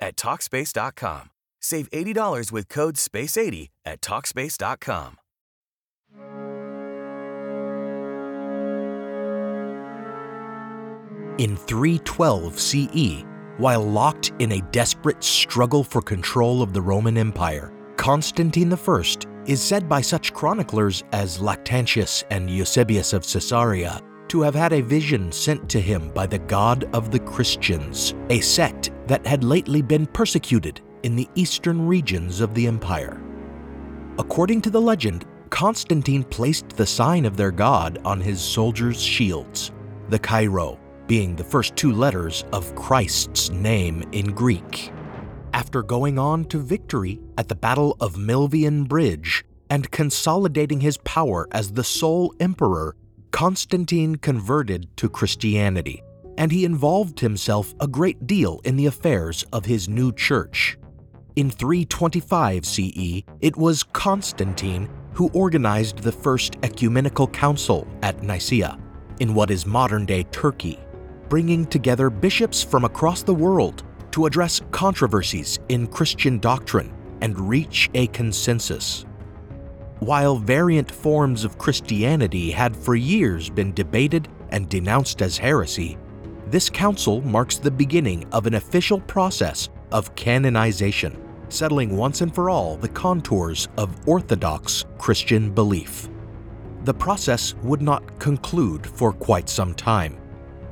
at Talkspace.com. Save $80 with code SPACE80 at Talkspace.com. In 312 CE, while locked in a desperate struggle for control of the Roman Empire, Constantine I is said by such chroniclers as Lactantius and Eusebius of Caesarea to have had a vision sent to him by the God of the Christians, a sect that had lately been persecuted in the eastern regions of the empire. According to the legend, Constantine placed the sign of their god on his soldiers' shields, the Chi-Rho, being the first two letters of Christ's name in Greek. After going on to victory at the Battle of Milvian Bridge and consolidating his power as the sole emperor, Constantine converted to Christianity, and he involved himself a great deal in the affairs of his new church. In 325 CE, it was Constantine who organized the first ecumenical council at Nicaea, in what is modern day Turkey, bringing together bishops from across the world to address controversies in Christian doctrine and reach a consensus. While variant forms of Christianity had for years been debated and denounced as heresy, this council marks the beginning of an official process of canonization, settling once and for all the contours of Orthodox Christian belief. The process would not conclude for quite some time.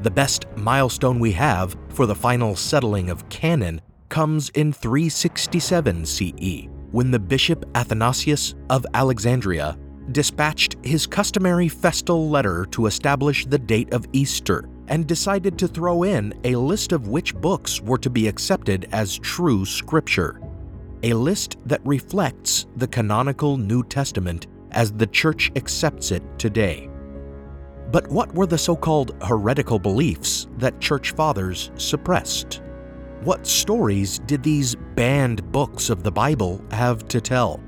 The best milestone we have for the final settling of canon comes in 367 CE, when the Bishop Athanasius of Alexandria dispatched his customary festal letter to establish the date of Easter and decided to throw in a list of which books were to be accepted as true scripture. A list that reflects the canonical New Testament as the Church accepts it today. But what were the so called heretical beliefs that Church Fathers suppressed? What stories did these banned books of the Bible have to tell?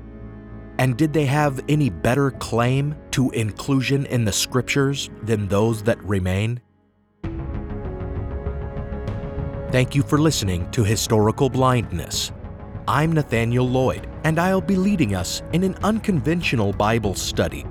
And did they have any better claim to inclusion in the scriptures than those that remain? Thank you for listening to Historical Blindness. I'm Nathaniel Lloyd, and I'll be leading us in an unconventional Bible study,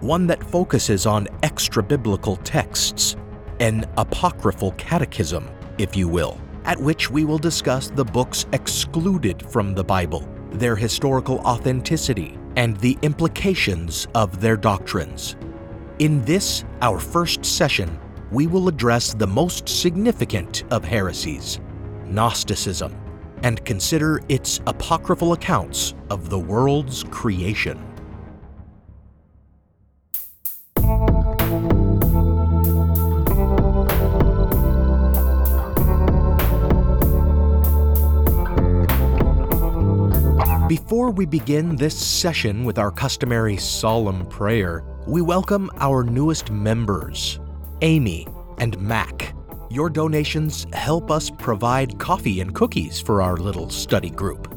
one that focuses on extra biblical texts, an apocryphal catechism, if you will at which we will discuss the books excluded from the Bible, their historical authenticity, and the implications of their doctrines. In this, our first session, we will address the most significant of heresies, Gnosticism, and consider its apocryphal accounts of the world's creation. Before we begin this session with our customary solemn prayer, we welcome our newest members, Amy and Mac. Your donations help us provide coffee and cookies for our little study group.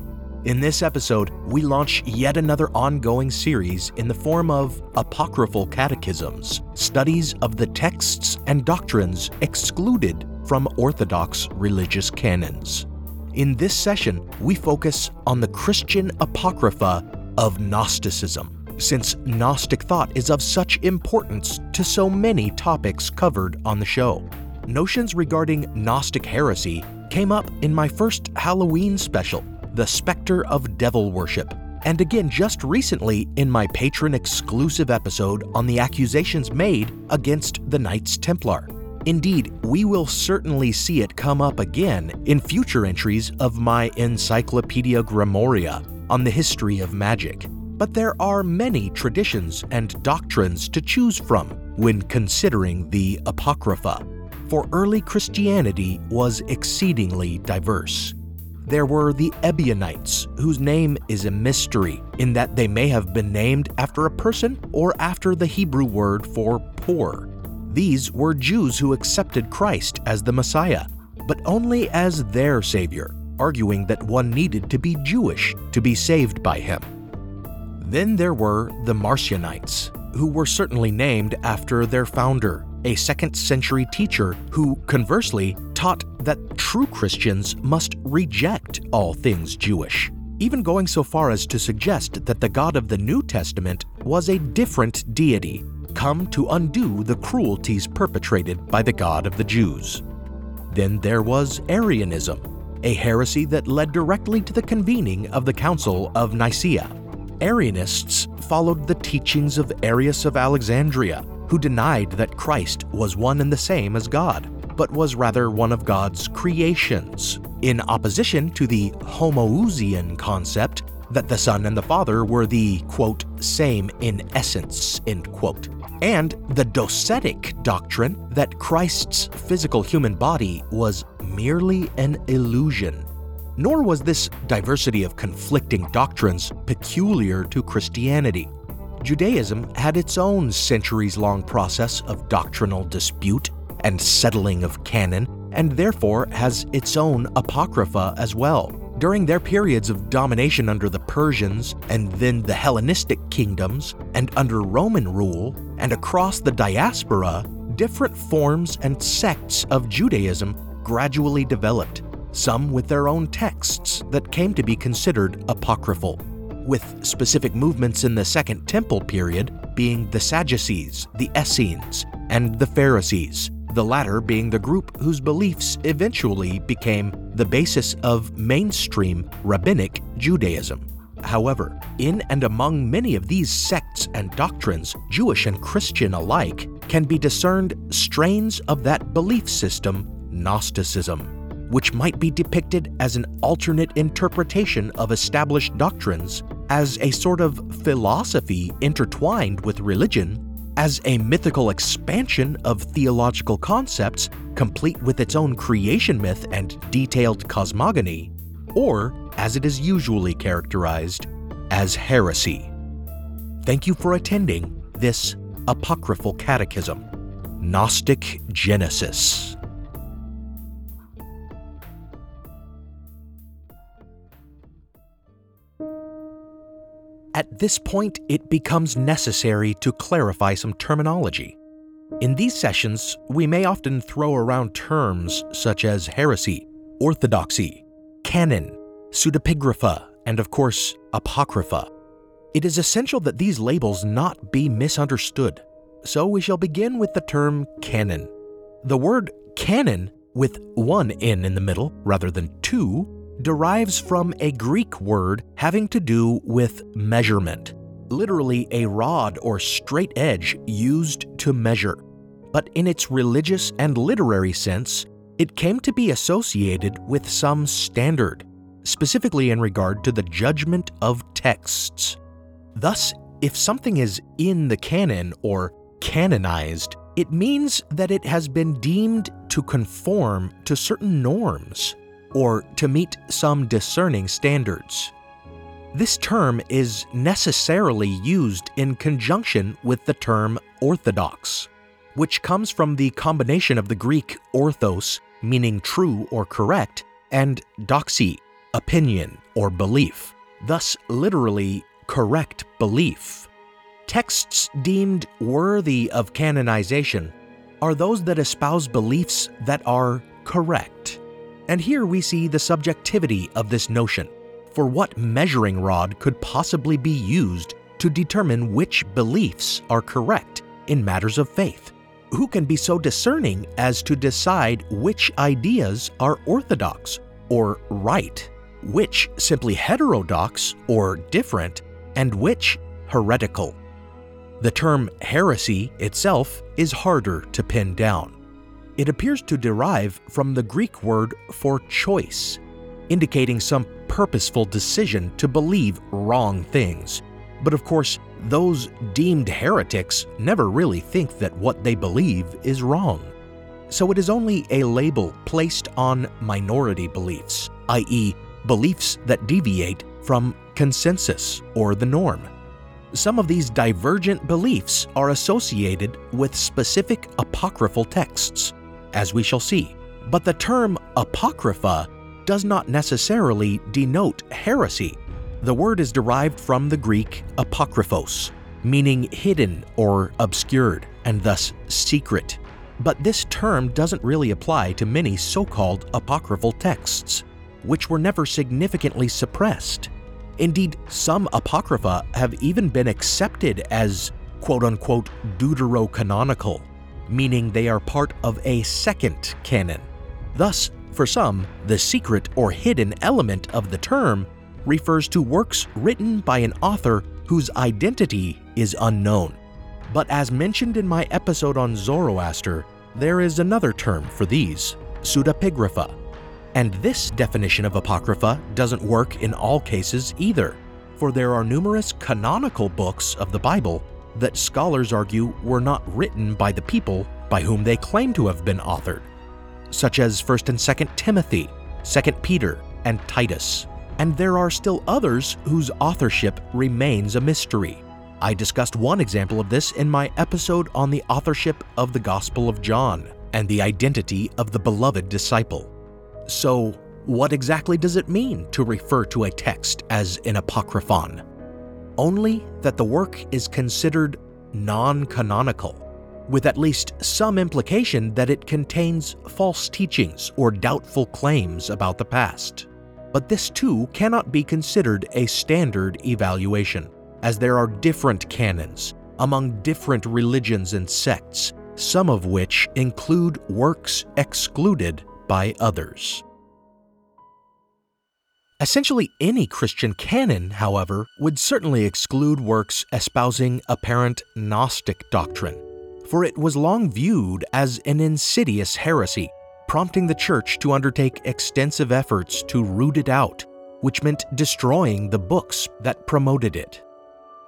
In this episode, we launch yet another ongoing series in the form of apocryphal catechisms, studies of the texts and doctrines excluded from Orthodox religious canons. In this session, we focus on the Christian Apocrypha of Gnosticism, since Gnostic thought is of such importance to so many topics covered on the show. Notions regarding Gnostic heresy came up in my first Halloween special, the specter of devil worship, and again just recently in my patron exclusive episode on the accusations made against the Knights Templar. Indeed, we will certainly see it come up again in future entries of my Encyclopedia Grimoria on the history of magic. But there are many traditions and doctrines to choose from when considering the Apocrypha, for early Christianity was exceedingly diverse. There were the Ebionites, whose name is a mystery in that they may have been named after a person or after the Hebrew word for poor. These were Jews who accepted Christ as the Messiah, but only as their Savior, arguing that one needed to be Jewish to be saved by him. Then there were the Marcionites, who were certainly named after their founder, a second century teacher who, conversely, taught that true Christians must reject all things Jewish, even going so far as to suggest that the God of the New Testament was a different deity come to undo the cruelties perpetrated by the God of the Jews. Then there was Arianism, a heresy that led directly to the convening of the Council of Nicaea. Arianists followed the teachings of Arius of Alexandria, who denied that Christ was one and the same as God, but was rather one of God's creations, in opposition to the Homoousian concept that the Son and the Father were the, quote, same in essence, end quote and the docetic doctrine that Christ's physical human body was merely an illusion. Nor was this diversity of conflicting doctrines peculiar to Christianity. Judaism had its own centuries long process of doctrinal dispute and settling of canon, and therefore has its own apocrypha as well. During their periods of domination under the Persians and then the Hellenistic kingdoms, and under Roman rule, and across the diaspora, different forms and sects of Judaism gradually developed, some with their own texts that came to be considered apocryphal, with specific movements in the Second Temple period being the Sadducees, the Essenes, and the Pharisees, the latter being the group whose beliefs eventually became the basis of mainstream rabbinic Judaism. However, in and among many of these sects and doctrines, Jewish and Christian alike, can be discerned strains of that belief system, Gnosticism, which might be depicted as an alternate interpretation of established doctrines, as a sort of philosophy intertwined with religion as a mythical expansion of theological concepts, complete with its own creation myth and detailed cosmogony, or, as it is usually characterized, as heresy. Thank you for attending this Apocryphal Catechism Gnostic Genesis. At this point, it becomes necessary to clarify some terminology. In these sessions, we may often throw around terms such as heresy, orthodoxy, canon, pseudepigrapha, and of course, apocrypha. It is essential that these labels not be misunderstood, so we shall begin with the term canon. The word canon, with one N in the middle rather than two, derives from a Greek word having to do with measurement, literally a rod or straight edge used to measure. But in its religious and literary sense, it came to be associated with some standard, specifically in regard to the judgment of texts. Thus, if something is in the canon or canonized, it means that it has been deemed to conform to certain norms or to meet some discerning standards. This term is necessarily used in conjunction with the term orthodox, which comes from the combination of the Greek orthos, meaning true or correct, and doxy, opinion or belief, thus literally correct belief. Texts deemed worthy of canonization are those that espouse beliefs that are correct. And here we see the subjectivity of this notion. For what measuring rod could possibly be used to determine which beliefs are correct in matters of faith? Who can be so discerning as to decide which ideas are orthodox or right? which simply heterodox or different, and which heretical. The term heresy itself is harder to pin down. It appears to derive from the Greek word for choice, indicating some purposeful decision to believe wrong things. But of course, those deemed heretics never really think that what they believe is wrong. So it is only a label placed on minority beliefs, i.e., beliefs that deviate from consensus or the norm. Some of these divergent beliefs are associated with specific apocryphal texts, as we shall see. But the term apocrypha does not necessarily denote heresy. The word is derived from the Greek apokryphos, meaning hidden or obscured, and thus secret. But this term doesn't really apply to many so called apocryphal texts, which were never significantly suppressed. Indeed, some apocrypha have even been accepted as quote unquote deuterocanonical, meaning they are part of a second canon. Thus, for some, the secret or hidden element of the term refers to works written by an author whose identity is unknown. But as mentioned in my episode on Zoroaster, there is another term for these pseudepigrapha and this definition of Apocrypha doesn't work in all cases either, for there are numerous canonical books of the Bible that scholars argue were not written by the people by whom they claim to have been authored, such as 1st and 2nd Timothy, 2nd Peter, and Titus. And there are still others whose authorship remains a mystery. I discussed one example of this in my episode on the authorship of the Gospel of John and the identity of the beloved disciple. So, what exactly does it mean to refer to a text as an apocryphon? Only that the work is considered non canonical, with at least some implication that it contains false teachings or doubtful claims about the past. But this too cannot be considered a standard evaluation, as there are different canons among different religions and sects, some of which include works excluded by others. Essentially any Christian canon, however, would certainly exclude works espousing apparent Gnostic doctrine, for it was long viewed as an insidious heresy, prompting the Church to undertake extensive efforts to root it out, which meant destroying the books that promoted it.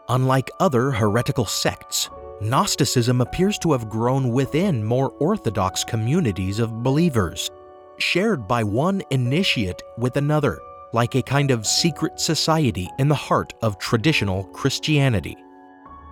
Unlike other heretical sects, Gnosticism appears to have grown within more orthodox communities of believers, shared by one initiate with another, like a kind of secret society in the heart of traditional Christianity.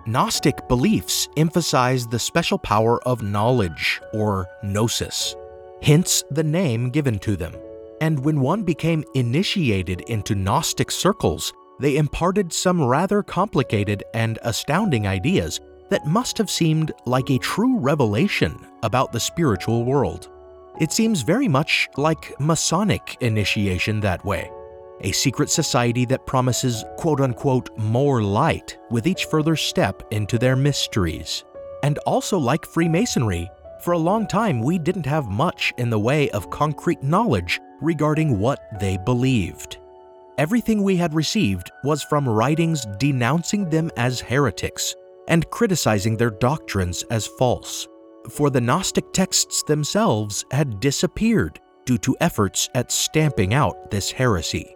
Gnostic beliefs emphasize the special power of knowledge, or gnosis, hence the name given to them. And when one became initiated into Gnostic circles, they imparted some rather complicated and astounding ideas that must have seemed like a true revelation about the spiritual world. It seems very much like Masonic initiation that way a secret society that promises quote unquote more light with each further step into their mysteries. And also, like Freemasonry, for a long time we didn't have much in the way of concrete knowledge regarding what they believed. Everything we had received was from writings denouncing them as heretics and criticizing their doctrines as false, for the Gnostic texts themselves had disappeared due to efforts at stamping out this heresy.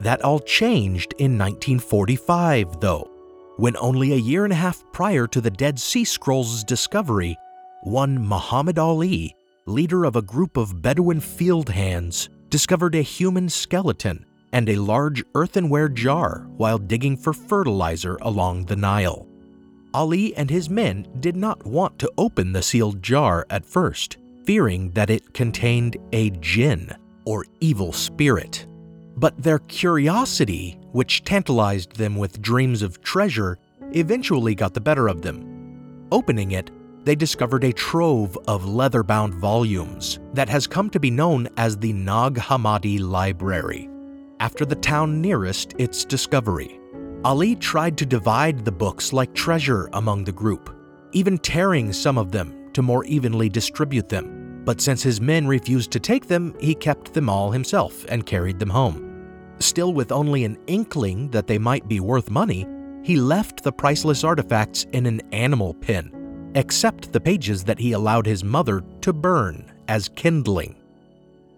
That all changed in 1945, though, when only a year and a half prior to the Dead Sea Scrolls' discovery, one Muhammad Ali, leader of a group of Bedouin field hands, discovered a human skeleton and a large earthenware jar while digging for fertilizer along the Nile. Ali and his men did not want to open the sealed jar at first, fearing that it contained a jinn, or evil spirit. But their curiosity, which tantalized them with dreams of treasure, eventually got the better of them. Opening it, they discovered a trove of leather bound volumes that has come to be known as the Nag Hammadi Library, after the town nearest its discovery. Ali tried to divide the books like treasure among the group, even tearing some of them to more evenly distribute them. But since his men refused to take them, he kept them all himself and carried them home. Still with only an inkling that they might be worth money, he left the priceless artifacts in an animal pen, except the pages that he allowed his mother to burn as kindling.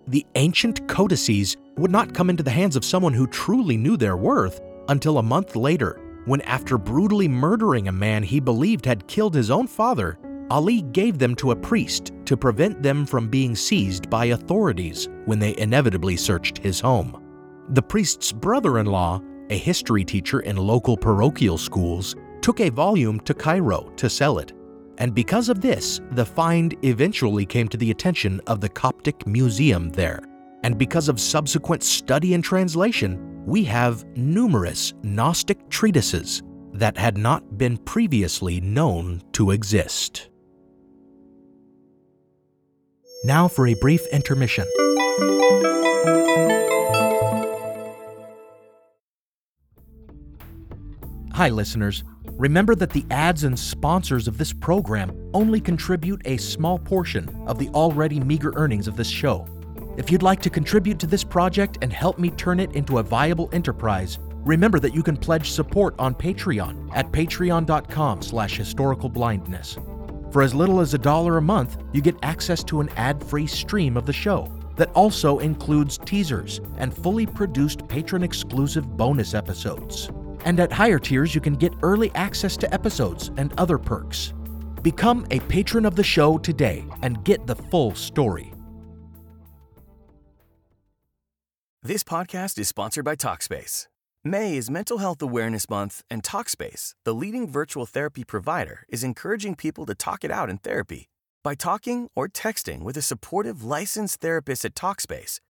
The ancient codices would not come into the hands of someone who truly knew their worth until a month later, when, after brutally murdering a man he believed had killed his own father, Ali gave them to a priest to prevent them from being seized by authorities when they inevitably searched his home. The priest's brother in law, a history teacher in local parochial schools, took a volume to Cairo to sell it. And because of this, the find eventually came to the attention of the Coptic Museum there. And because of subsequent study and translation, we have numerous Gnostic treatises that had not been previously known to exist. Now for a brief intermission. Hi, listeners. Remember that the ads and sponsors of this program only contribute a small portion of the already meager earnings of this show. If you'd like to contribute to this project and help me turn it into a viable enterprise, remember that you can pledge support on Patreon at patreon.com slash historicalblindness. For as little as a dollar a month, you get access to an ad-free stream of the show that also includes teasers and fully produced patron-exclusive bonus episodes. And at higher tiers, you can get early access to episodes and other perks. Become a patron of the show today and get the full story. This podcast is sponsored by Talkspace. May is Mental Health Awareness Month, and Talkspace, the leading virtual therapy provider, is encouraging people to talk it out in therapy. By talking or texting with a supportive licensed therapist at Talkspace,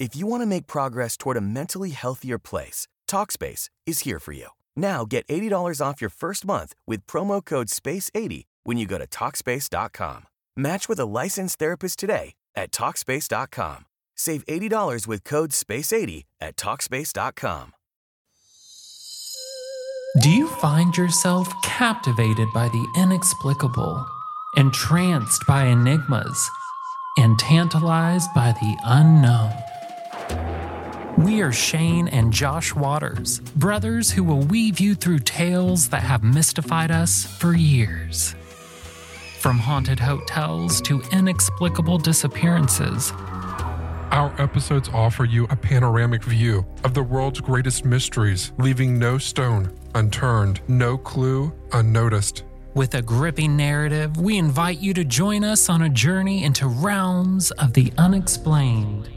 If you want to make progress toward a mentally healthier place, Talkspace is here for you. Now get $80 off your first month with promo code SPACE80 when you go to Talkspace.com. Match with a licensed therapist today at Talkspace.com. Save $80 with code SPACE80 at Talkspace.com. Do you find yourself captivated by the inexplicable, entranced by enigmas, and tantalized by the unknown? We are Shane and Josh Waters, brothers who will weave you through tales that have mystified us for years. From haunted hotels to inexplicable disappearances, Our episodes offer you a panoramic view of the world's greatest mysteries, leaving no stone unturned, no clue unnoticed. With a gripping narrative, we invite you to join us on a journey into realms of the unexplained.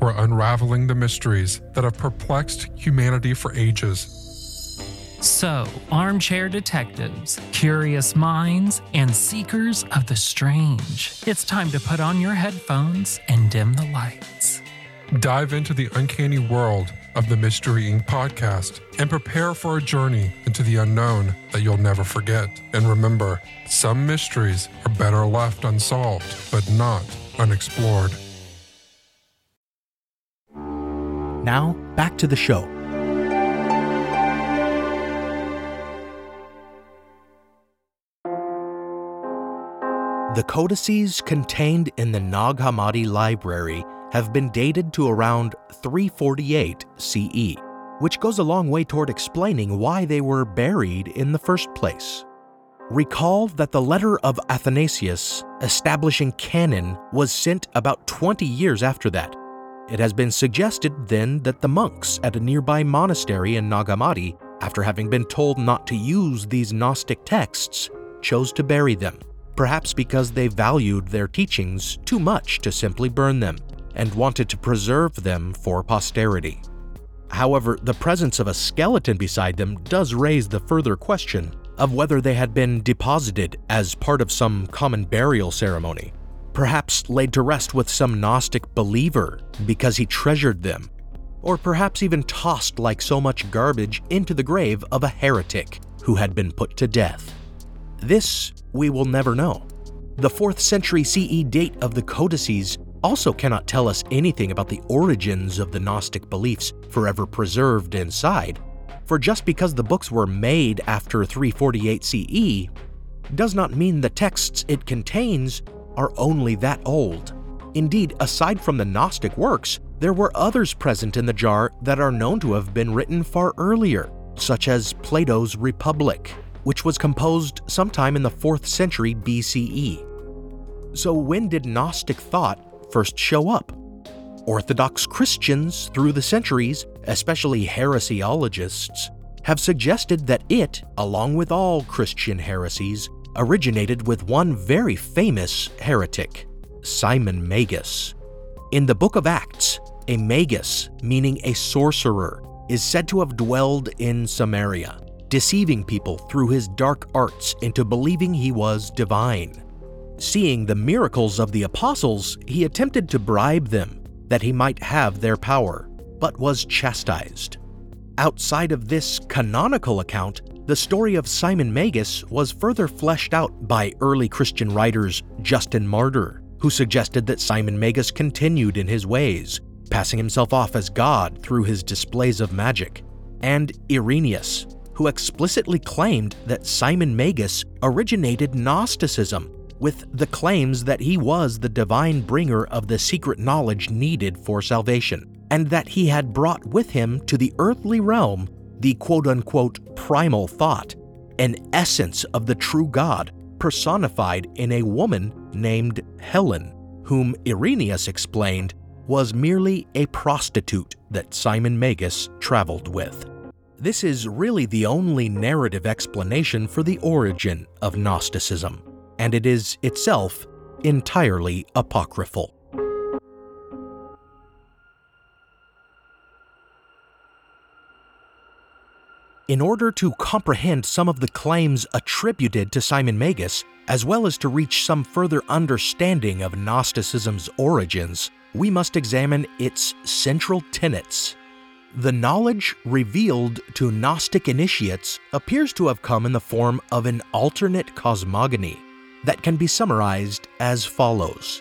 We're unraveling the mysteries that have perplexed humanity for ages. So, armchair detectives, curious minds, and seekers of the strange, it's time to put on your headphones and dim the lights. Dive into the uncanny world of the Mystery Inc. podcast and prepare for a journey into the unknown that you'll never forget. And remember, some mysteries are better left unsolved, but not unexplored. Now, back to the show. The codices contained in the Nag Hammadi library have been dated to around 348 CE, which goes a long way toward explaining why they were buried in the first place. Recall that the letter of Athanasius establishing canon was sent about 20 years after that. It has been suggested then that the monks at a nearby monastery in Nag Hammadi, after having been told not to use these Gnostic texts, chose to bury them, perhaps because they valued their teachings too much to simply burn them and wanted to preserve them for posterity. However, the presence of a skeleton beside them does raise the further question of whether they had been deposited as part of some common burial ceremony, perhaps laid to rest with some Gnostic believer because he treasured them. or perhaps even tossed like so much garbage into the grave of a heretic who had been put to death. This we will never know. The 4th century CE date of the codices also cannot tell us anything about the origins of the Gnostic beliefs forever preserved inside, for just because the books were made after 348 CE does not mean the texts it contains are only that old. Indeed, aside from the Gnostic works, there were others present in the jar that are known to have been written far earlier, such as Plato's Republic, which was composed sometime in the 4th century BCE. So, when did Gnostic thought first show up? Orthodox Christians through the centuries, especially heresiologists, have suggested that it, along with all Christian heresies, originated with one very famous heretic, Simon Magus. In the book of Acts, a magus, meaning a sorcerer, is said to have dwelled in Samaria, deceiving people through his dark arts into believing he was divine. Seeing the miracles of the apostles, he attempted to bribe them that he might have their power, but was chastised. Outside of this canonical account, the story of Simon Magus was further fleshed out by early Christian writers Justin Martyr, who suggested that Simon Magus continued in his ways, passing himself off as God through his displays of magic, and Irenaeus, who explicitly claimed that Simon Magus originated Gnosticism with the claims that he was the divine bringer of the secret knowledge needed for salvation, and that he had brought with him to the earthly realm the quote unquote primal thought, an essence of the true God personified in a woman named Helen, whom Irenaeus explained was merely a prostitute that Simon Magus traveled with. This is really the only narrative explanation for the origin of Gnosticism, and it is itself entirely apocryphal. In order to comprehend some of the claims attributed to Simon Magus, as well as to reach some further understanding of Gnosticism's origins, we must examine its central tenets. The knowledge revealed to Gnostic initiates appears to have come in the form of an alternate cosmogony that can be summarized as follows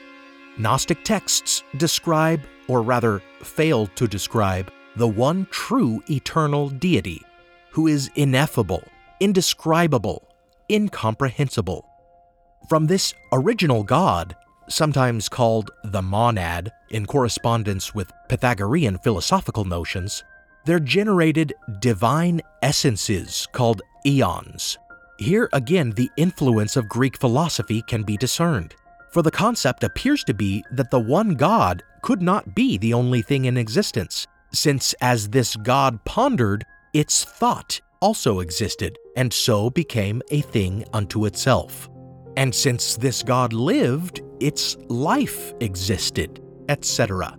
Gnostic texts describe, or rather fail to describe, the one true eternal deity who is ineffable, indescribable, incomprehensible. From this original God, sometimes called the monad in correspondence with Pythagorean philosophical notions, there generated divine essences called eons. Here again, the influence of Greek philosophy can be discerned, for the concept appears to be that the one God could not be the only thing in existence, since as this God pondered, its thought also existed, and so became a thing unto itself. And since this God lived, its life existed, etc.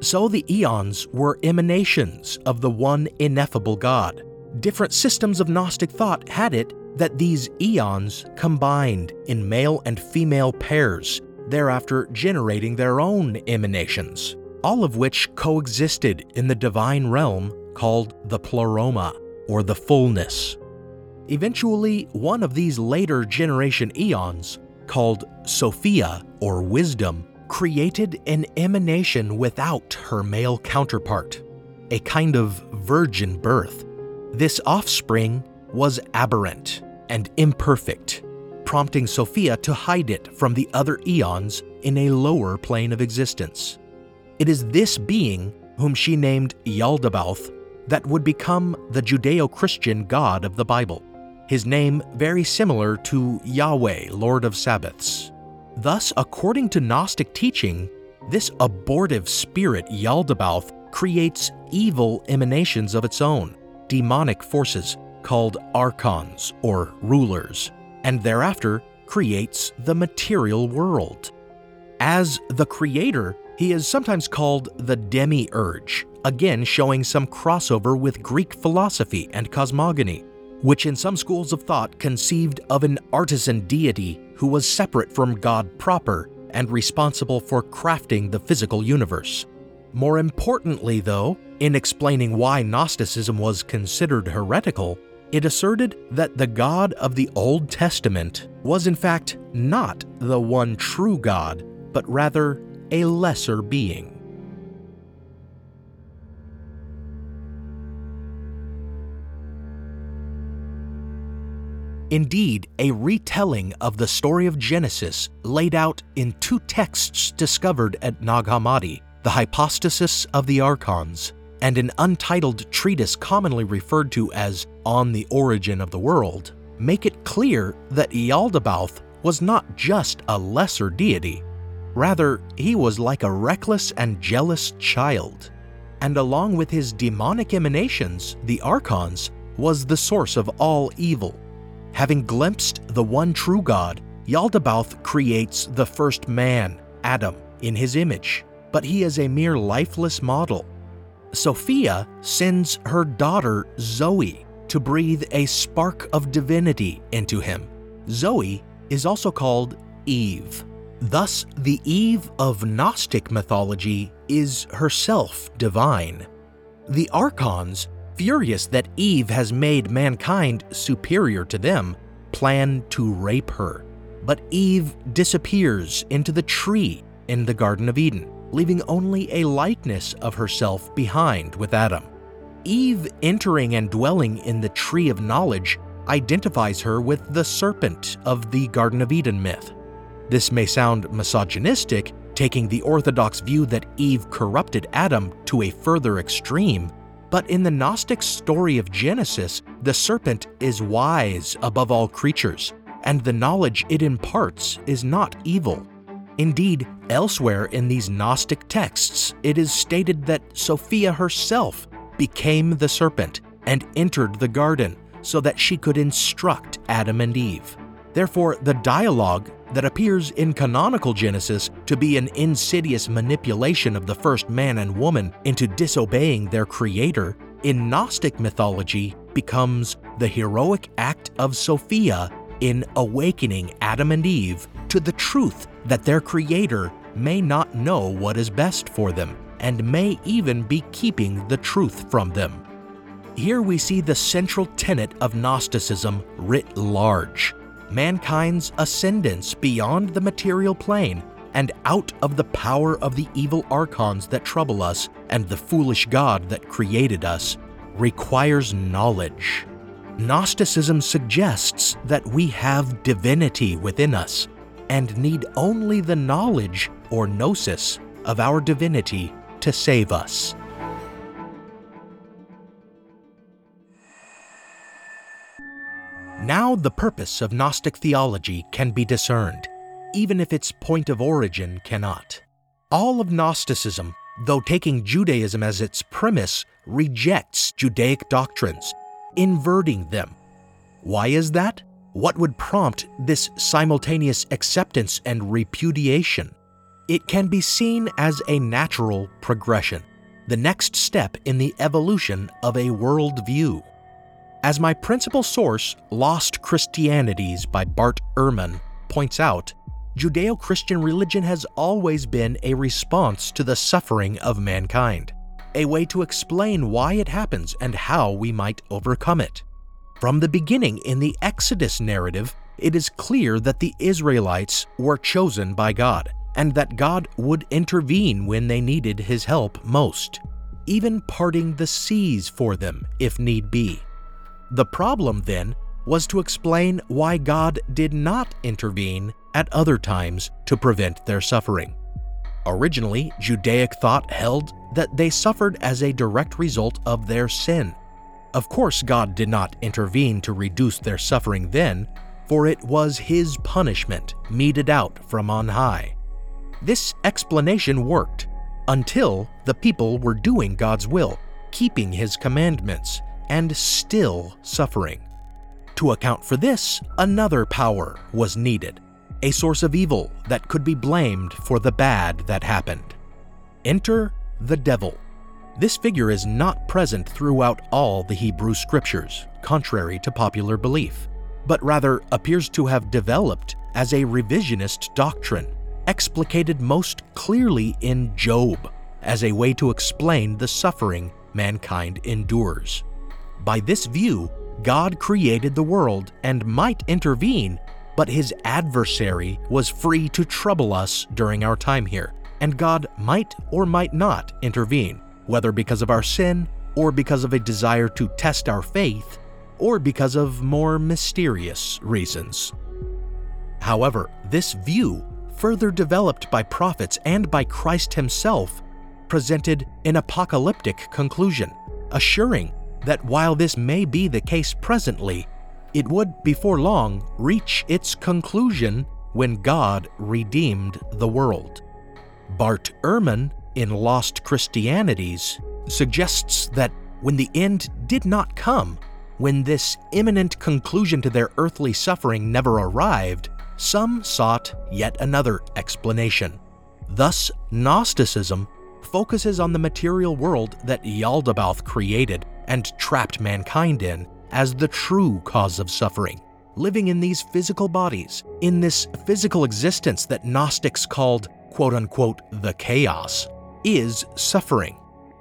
So the eons were emanations of the one ineffable God. Different systems of Gnostic thought had it that these eons combined in male and female pairs, thereafter generating their own emanations, all of which coexisted in the divine realm called the pleroma, or the fullness. Eventually, one of these later generation eons, called Sophia or wisdom, created an emanation without her male counterpart, a kind of virgin birth. This offspring was aberrant and imperfect, prompting Sophia to hide it from the other eons in a lower plane of existence. It is this being whom she named Yaldabaoth that would become the Judeo Christian God of the Bible, his name very similar to Yahweh, Lord of Sabaoth. Thus, according to Gnostic teaching, this abortive spirit, Yaldabaoth, creates evil emanations of its own, demonic forces called archons or rulers, and thereafter creates the material world. As the creator, he is sometimes called the demiurge, again showing some crossover with Greek philosophy and cosmogony, which in some schools of thought conceived of an artisan deity who was separate from God proper and responsible for crafting the physical universe. More importantly, though, in explaining why Gnosticism was considered heretical, it asserted that the God of the Old Testament was in fact not the one true God, but rather a lesser being. Indeed, a retelling of the story of Genesis laid out in two texts discovered at Nag Hammadi, the Hypostasis of the Archons, and an untitled treatise commonly referred to as On the Origin of the World, make it clear that Yaldabaoth was not just a lesser deity. Rather, he was like a reckless and jealous child. And along with his demonic emanations, the Archons, was the source of all evil. Having glimpsed the one true God, Yaldabaoth creates the first man, Adam, in his image, but he is a mere lifeless model. Sophia sends her daughter, Zoe, to breathe a spark of divinity into him. Zoe is also called Eve. Thus, the Eve of Gnostic mythology is herself divine. The Archons furious that Eve has made mankind superior to them, plan to rape her. But Eve disappears into the tree in the Garden of Eden, leaving only a likeness of herself behind with Adam. Eve entering and dwelling in the tree of knowledge identifies her with the serpent of the Garden of Eden myth. This may sound misogynistic, taking the orthodox view that Eve corrupted Adam to a further extreme, but in the Gnostic story of Genesis, the serpent is wise above all creatures, and the knowledge it imparts is not evil. Indeed, elsewhere in these Gnostic texts, it is stated that Sophia herself became the serpent and entered the garden so that she could instruct Adam and Eve. Therefore, the dialogue that appears in canonical Genesis to be an insidious manipulation of the first man and woman into disobeying their creator, in Gnostic mythology becomes the heroic act of Sophia in awakening Adam and Eve to the truth that their creator may not know what is best for them and may even be keeping the truth from them. Here we see the central tenet of Gnosticism writ large mankind's ascendance beyond the material plane and out of the power of the evil archons that trouble us and the foolish God that created us requires knowledge. Gnosticism suggests that we have divinity within us and need only the knowledge or gnosis of our divinity to save us. Now the purpose of Gnostic theology can be discerned, even if its point of origin cannot. All of Gnosticism, though taking Judaism as its premise, rejects Judaic doctrines, inverting them. Why is that? What would prompt this simultaneous acceptance and repudiation? It can be seen as a natural progression, the next step in the evolution of a worldview. As my principal source, Lost Christianities by Bart Ehrman, points out, Judeo Christian religion has always been a response to the suffering of mankind, a way to explain why it happens and how we might overcome it. From the beginning in the Exodus narrative, it is clear that the Israelites were chosen by God and that God would intervene when they needed his help most, even parting the seas for them if need be. The problem, then, was to explain why God did not intervene at other times to prevent their suffering. Originally, Judaic thought held that they suffered as a direct result of their sin. Of course, God did not intervene to reduce their suffering then, for it was His punishment meted out from on high. This explanation worked until the people were doing God's will, keeping His commandments, and still suffering. To account for this, another power was needed, a source of evil that could be blamed for the bad that happened. Enter the devil. This figure is not present throughout all the Hebrew scriptures, contrary to popular belief, but rather appears to have developed as a revisionist doctrine, explicated most clearly in Job as a way to explain the suffering mankind endures. By this view, God created the world and might intervene, but his adversary was free to trouble us during our time here, and God might or might not intervene, whether because of our sin or because of a desire to test our faith or because of more mysterious reasons. However, this view, further developed by prophets and by Christ himself, presented an apocalyptic conclusion, assuring that while this may be the case presently, it would before long reach its conclusion when God redeemed the world. Bart Ehrman, in Lost Christianities, suggests that when the end did not come, when this imminent conclusion to their earthly suffering never arrived, some sought yet another explanation. Thus, Gnosticism focuses on the material world that Yaldabaoth created and trapped mankind in as the true cause of suffering. Living in these physical bodies, in this physical existence that Gnostics called quote unquote the chaos, is suffering.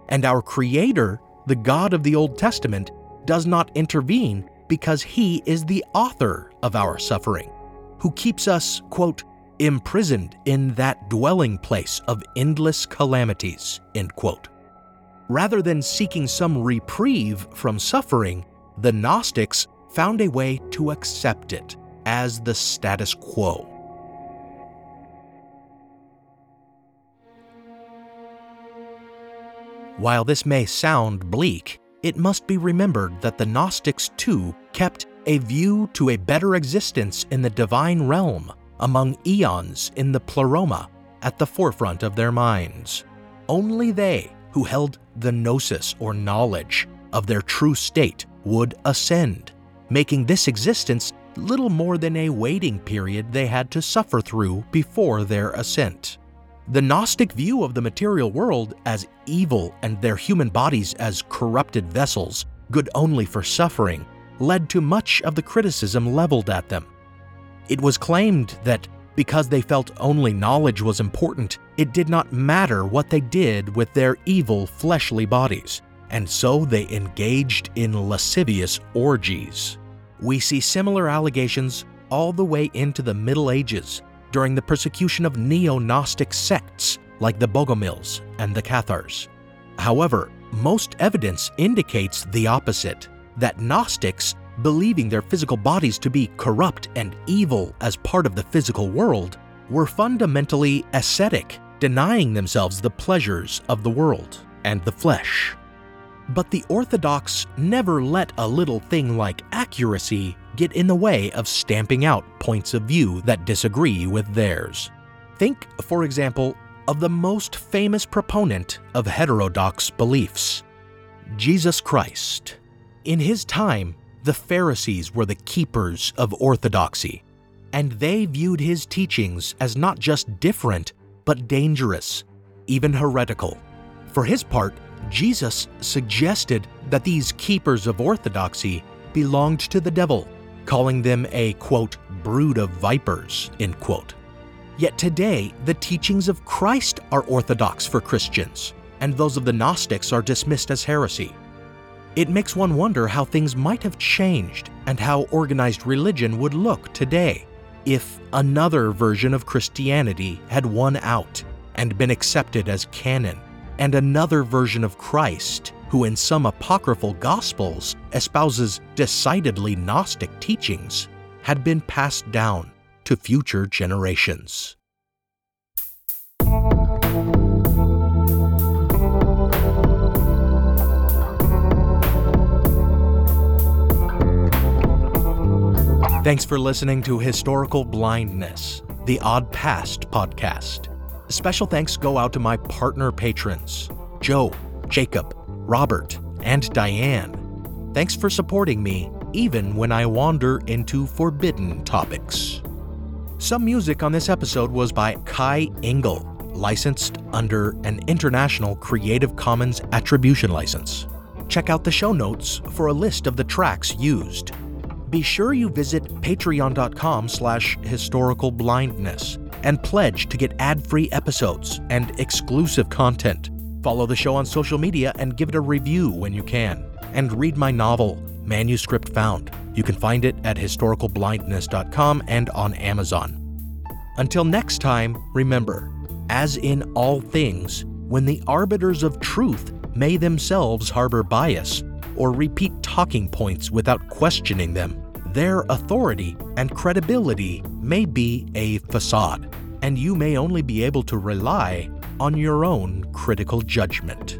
And our Creator, the God of the Old Testament, does not intervene because he is the author of our suffering, who keeps us, quote, imprisoned in that dwelling place of endless calamities, end quote. Rather than seeking some reprieve from suffering, the Gnostics found a way to accept it as the status quo. While this may sound bleak, it must be remembered that the Gnostics too kept a view to a better existence in the divine realm among eons in the pleroma at the forefront of their minds. Only they who held the gnosis or knowledge of their true state would ascend, making this existence little more than a waiting period they had to suffer through before their ascent. The Gnostic view of the material world as evil and their human bodies as corrupted vessels, good only for suffering, led to much of the criticism leveled at them. It was claimed that because they felt only knowledge was important, it did not matter what they did with their evil fleshly bodies, and so they engaged in lascivious orgies. We see similar allegations all the way into the Middle Ages during the persecution of neo Gnostic sects like the Bogomils and the Cathars. However, most evidence indicates the opposite that Gnostics, believing their physical bodies to be corrupt and evil as part of the physical world, were fundamentally ascetic, denying themselves the pleasures of the world and the flesh. But the Orthodox never let a little thing like accuracy get in the way of stamping out points of view that disagree with theirs. Think, for example, of the most famous proponent of heterodox beliefs Jesus Christ. In his time, the Pharisees were the keepers of orthodoxy, and they viewed his teachings as not just different, but dangerous, even heretical. For his part, Jesus suggested that these keepers of orthodoxy belonged to the devil, calling them a quote, brood of vipers, end quote. Yet today, the teachings of Christ are orthodox for Christians, and those of the Gnostics are dismissed as heresy. It makes one wonder how things might have changed and how organized religion would look today if another version of Christianity had won out and been accepted as canon and another version of Christ, who in some apocryphal Gospels espouses decidedly Gnostic teachings, had been passed down to future generations. Thanks for listening to Historical Blindness, the Odd Past podcast. Special thanks go out to my partner patrons Joe, Jacob, Robert, and Diane. Thanks for supporting me, even when I wander into forbidden topics. Some music on this episode was by Kai Engel, licensed under an International Creative Commons Attribution License. Check out the show notes for a list of the tracks used. Be sure you visit patreon.com slash historicalblindness and pledge to get ad free episodes and exclusive content. Follow the show on social media and give it a review when you can. And read my novel, Manuscript Found. You can find it at historicalblindness.com and on Amazon. Until next time, remember, as in all things, when the arbiters of truth may themselves harbor bias or repeat talking points without questioning them, their authority and credibility may be a facade, and you may only be able to rely on your own critical judgment.